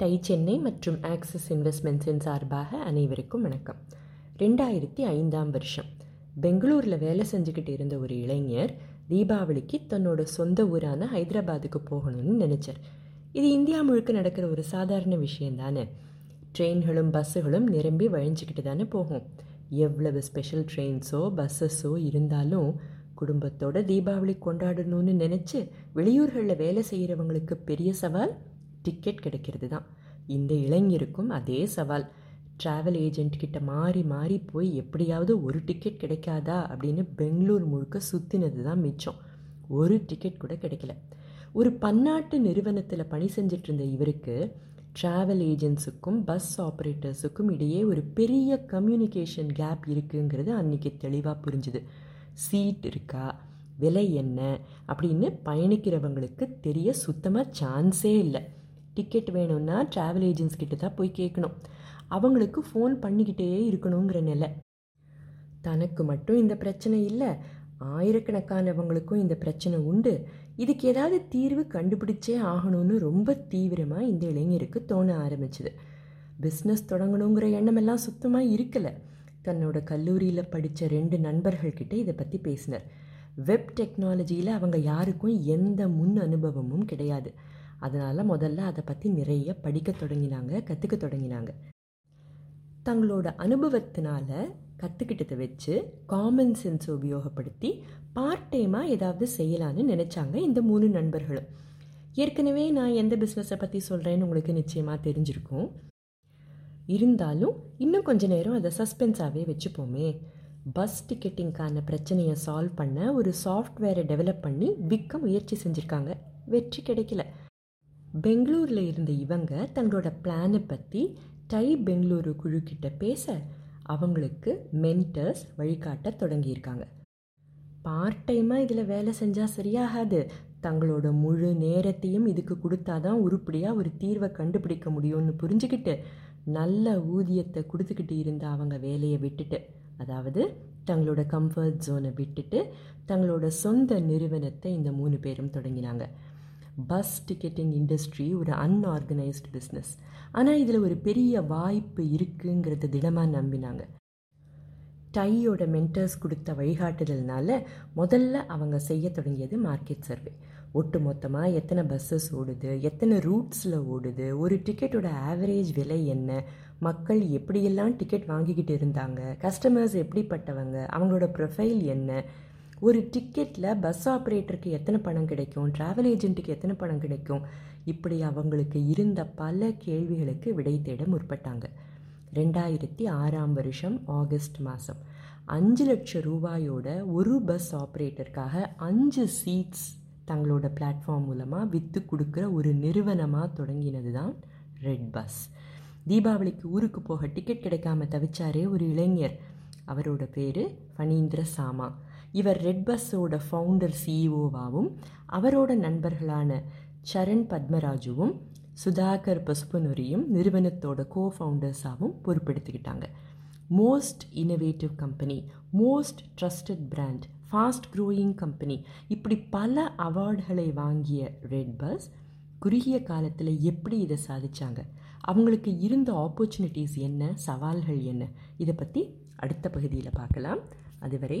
Tie Chennai மற்றும் axis இன்வெஸ்ட்மெண்ட்ஸின் சார்பாக அனைவருக்கும் வணக்கம். ரெண்டாயிரத்தி ஐந்தாம் வருஷம். பெங்களூரில் வேலை செஞ்சுக்கிட்டு இருந்த ஒரு இளைஞர் தீபாவளிக்கு தன்னோட சொந்த ஊரான ஹைதராபாத்துக்கு போகணும்னு நினச்சார். இது இந்தியா முழுக்க நடக்கிற ஒரு சாதாரண விஷயம் தானே? ட்ரெயின்களும் பஸ்ஸுகளும் நிரம்பி வழிஞ்சிக்கிட்டு தானே போகும். எவ்வளவு ஸ்பெஷல் ட்ரெயின்ஸோ பஸ்ஸஸோ இருந்தாலும் குடும்பத்தோட தீபாவளி கொண்டாடணும்னு நினச்சி வெளியூர்களில் வேலை செய்கிறவங்களுக்கு பெரிய சவால்? டிக்கெட் கிடைக்கிறது தான். இந்த இளைஞருக்கும் அதே சவால். ட்ராவல் ஏஜென்ட் கிட்ட மாறி மாறி போய் எப்படியாவது ஒரு டிக்கெட் கிடைக்காதா அப்படின்னு பெங்களூர் முழுக்க சுற்றினது தான் மிச்சம். ஒரு டிக்கெட் கூட கிடைக்கல. ஒரு பன்னாட்டு நிறுவனத்தில் பணி செஞ்சிட்டு இருந்த இவருக்கு ட்ராவல் ஏஜென்ட்ஸுக்கும் பஸ் ஆப்ரேட்டர்ஸுக்கும் இடையே ஒரு பெரிய கம்யூனிகேஷன் கேப் இருக்குங்கிறது அன்றைக்கி தெளிவாக புரிஞ்சுது. சீட் இருக்கா? விலை என்ன? அப்படின்னு பயணிக்கிறவங்களுக்கு தெரிய சுத்தமாக சான்ஸே இல்லை. டிக்கெட் வேணும்னா ட்ராவல் ஏஜென்ட்ஸ் கிட்ட தான் போய் கேட்கணும். அவங்களுக்கு ஃபோன் பண்ணிக்கிட்டே இருக்கணுங்கிற நிலை. தனக்கு மட்டும் இந்த பிரச்சனை இல்லை ஆயிரக்கணக்கானவங்களுக்கும் இந்த பிரச்சனை உண்டு. இதுக்கு ஏதாவது தீர்வு கண்டுபிடிச்சே ஆகணும்னு ரொம்ப தீவிரமாக இந்த இளைஞருக்கு தோண ஆரம்பிச்சுது. பிஸ்னஸ் தொடங்கணுங்கிற எண்ணமெல்லாம் சுத்தமாக இருக்கலை. தன்னோட கல்லூரியில் படித்த ரெண்டு நண்பர்கள்கிட்ட இதை பற்றி பேசினார். வெப் டெக்னாலஜியில் அவங்க யாருக்கும் எந்த முன் அனுபவமும் கிடையாது. அதனால் முதல்ல அதை பற்றி நிறைய படிக்க தொடங்கினாங்க கற்றுக்க தொடங்கினாங்க. தங்களோட அனுபவத்தினால கற்றுக்கிட்டதை வச்சு காமன் சென்ஸ் உபயோகப்படுத்தி பார்ட் டைமாக ஏதாவது செய்யலான்னு நினச்சாங்க இந்த மூணு நண்பர்களும். ஏற்கனவே நான் எந்த பிஸ்னஸை பற்றி சொல்கிறேன்னு உங்களுக்கு நிச்சயமாக தெரிஞ்சிருக்கும். இருந்தாலும் இன்னும் கொஞ்ச நேரம் அதை சஸ்பென்ஸாகவே வச்சுப்போமே. பஸ் டிக்கெட்டிங்க்கான பிரச்சனையை சால்வ் பண்ண ஒரு சாஃப்ட்வேரை டெவலப் பண்ணி விற்க முயற்சி செஞ்சுருக்காங்க. வெற்றி கிடைக்கல. பெங்களூரில் இருந்த இவங்க தங்களோட பிளானை பற்றி டை பெங்களூரு குழுக்கிட்ட பேச அவங்களுக்கு மென்டர்ஸ் வழிகாட்ட தொடங்கியிருக்காங்க. பார்ட் டைமாக இதில் வேலை செஞ்சால் சரியாகாது. தங்களோட முழு நேரத்தையும் இதுக்கு கொடுத்தாதான் உருப்படியாக ஒரு தீர்வை கண்டுபிடிக்க முடியும்னு புரிஞ்சுக்கிட்டு நல்ல ஊதியத்தை கொடுத்துக்கிட்டு இருந்த அவங்க வேலையை விட்டுட்டு அதாவது தங்களோட கம்ஃபர்ட் ஜோனை விட்டுட்டு தங்களோட சொந்த நிறுவனத்தை இந்த மூணு பேரும் தொடங்கினாங்க. பஸ் டிக்கெட்டிங் இண்டஸ்ட்ரி ஒரு அன்ஆர்கனைஸ்டு பிஸ்னஸ் ஆனால் இதில் ஒரு பெரிய வாய்ப்பு இருக்குங்கிறத திடமாக நம்பினாங்க. டையோட மென்டர்ஸ் கொடுத்த வழிகாட்டுதல்னால முதல்ல அவங்க செய்ய தொடங்கியது மார்க்கெட் சர்வே ஒட்டு மொத்தமாக எத்தனை பஸ்ஸஸ் ஓடுது எத்தனை ரூட்ஸில் ஓடுது ஒரு டிக்கெட்டோட ஆவரேஜ் விலை என்ன மக்கள் எப்படியெல்லாம் டிக்கெட் வாங்கிக்கிட்டு இருந்தாங்க கஸ்டமர்ஸ் எப்படிப்பட்டவங்க அவங்களோட ப்ரொஃபைல் என்ன ஒரு டிக்கெட்டில் பஸ் ஆப்ரேட்டருக்கு எத்தனை பணம் கிடைக்கும்? ட்ராவல் ஏஜென்ட்டுக்கு எத்தனை பணம் கிடைக்கும்? இப்படி அவங்களுக்கு இருந்த பல கேள்விகளுக்கு விடை தேட முற்பட்டாங்க. ரெண்டாயிரத்தி ஆறாம் வருஷம் ஆகஸ்ட் மாதம் அஞ்சு லட்சம் ரூபாயோட ஒரு பஸ் ஆப்ரேட்டருக்காக அஞ்சு சீட்ஸ் தங்களோட பிளாட்ஃபார்ம் மூலமாக விற்று கொடுக்குற ஒரு நிறுவனமாக தொடங்கினது தான் ரெட் பஸ் தீபாவளிக்கு ஊருக்கு போக டிக்கெட் கிடைக்காம தவிச்சாரே ஒரு இளைஞர். அவரோட பேர் ஃபனீந்திர சாமா. இவர் ரெட் பஸ்ஸோட ஃபவுண்டர் சிஇஓவாகவும் அவரோட நண்பர்களான சரண் பத்மராஜுவும் சுதாகர் பசுபனுரியும் நிறுவனத்தோட கோ ஃபவுண்டர்ஸாகவும் பொறுப்பெடுத்துக்கிட்டாங்க most innovative company most trusted brand fast growing company இப்படி பல அவார்டுகளை வாங்கிய ரெட் பஸ் குறுகிய காலத்தில் எப்படி இதை சாதித்தாங்க அவங்களுக்கு இருந்த ஆப்பர்ச்சுனிட்டிஸ் என்ன? சவால்கள் என்ன? இதை பற்றி அடுத்த பகுதியில் பார்க்கலாம். அதுவரை